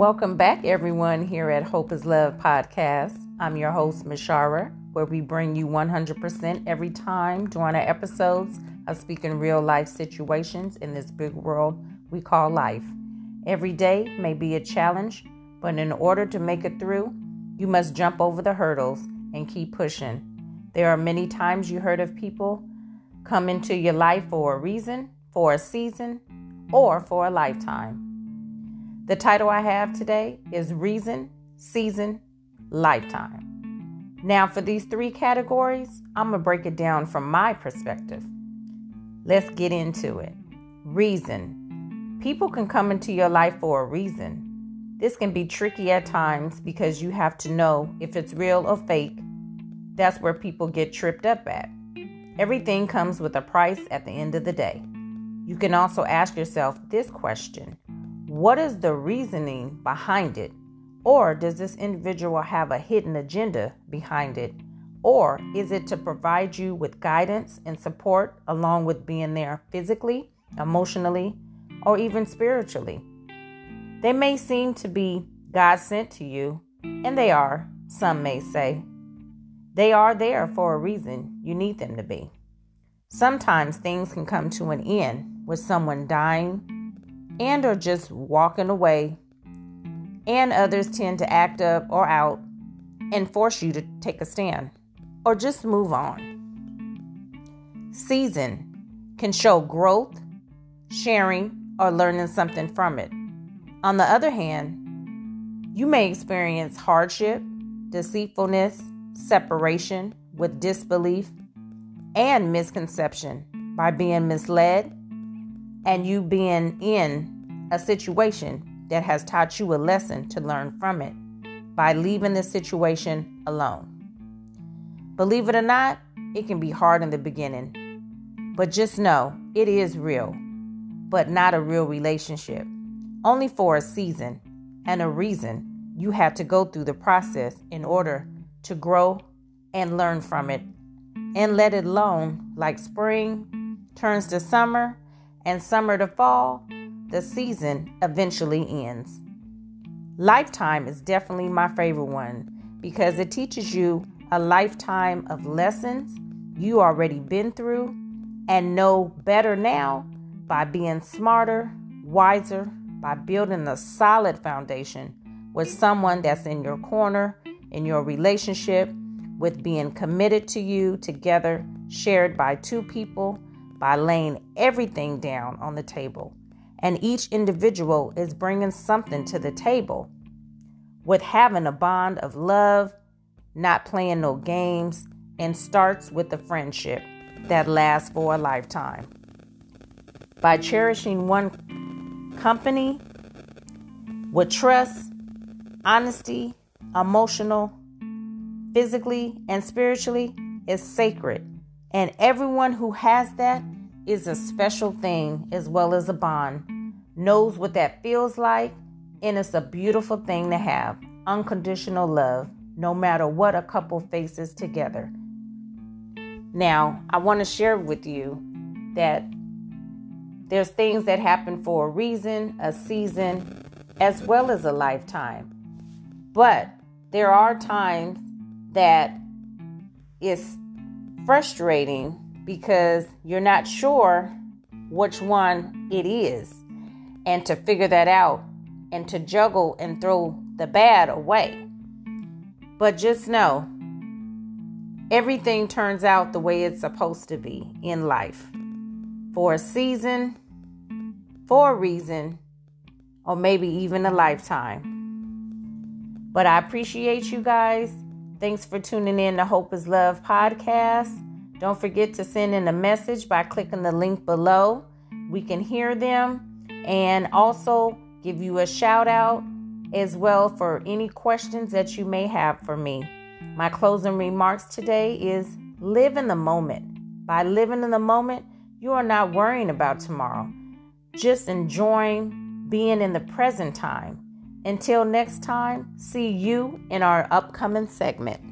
Welcome back, everyone, here at Hope is Love podcast. I'm your host, Mashyra, where we bring you 100% every time during our episodes of speaking real life situations in this big world we call life. Every day may be a challenge, but in order to make it through, you must jump over the hurdles and keep pushing. There are many times you heard of people come into your life for a reason, for a season, or for a lifetime. The title I have today is Reason, Season, Lifetime. Now, for these three categories, I'm going to break it down from my perspective. Let's get into it. Reason. People can come into your life for a reason. This can be tricky at times because you have to know if it's real or fake. That's where people get tripped up at. Everything comes with a price at the end of the day. You can also ask yourself this question what is the reasoning behind it? Or does this individual have a hidden agenda behind it? Or is it to provide you with guidance and support along with being there physically, emotionally, or even spiritually? They may seem to be God sent to you, and they are, some may say. They are there for a reason you need them to be. Sometimes things can come to an end with someone dying and or just walking away and others tend to act up or out and force you to take a stand or just move on. Season can show growth, sharing, or learning something from it. On the other hand, you may experience hardship, deceitfulness, separation with disbelief, and misconception by being misled and you being in a situation that has taught you a lesson to learn from it by leaving the situation alone. Believe it or not, it can be hard in the beginning, but just know it is real, but not a real relationship. Only for a season and a reason you had to go through the process in order to grow and learn from it and let it alone like spring turns to summer and summer to fall, the season eventually ends. Lifetime is definitely my favorite one because it teaches you a lifetime of lessons you already been through and know better now by being smarter, wiser, by building a solid foundation with someone that's in your corner, in your relationship, with being committed to you together, shared by two people by laying everything down on the table. And each individual is bringing something to the table with having a bond of love, not playing no games, and starts with a friendship that lasts for a lifetime. By cherishing one company with trust, honesty, emotional, physically, and spiritually is sacred and everyone who has that is a special thing as well as a bond, knows what that feels like, and it's a beautiful thing to have unconditional love, no matter what a couple faces together. Now, I want to share with you that there's things that happen for a reason, a season, as well as a lifetime. But there are times that it's frustrating because you're not sure which one it is. And to figure that out and to juggle and throw the bad away. But just know everything turns out the way it's supposed to be in life for a season, for a reason, or maybe even a lifetime. But I appreciate you guys. Thanks for tuning in to Hope is Love podcast. Don't forget to send in a message by clicking the link below. We can hear them and also give you a shout out as well for any questions that you may have for me. My closing remarks today is live in the moment. By living in the moment, you are not worrying about tomorrow, just enjoying being in the present time. Until next time, see you in our upcoming segment.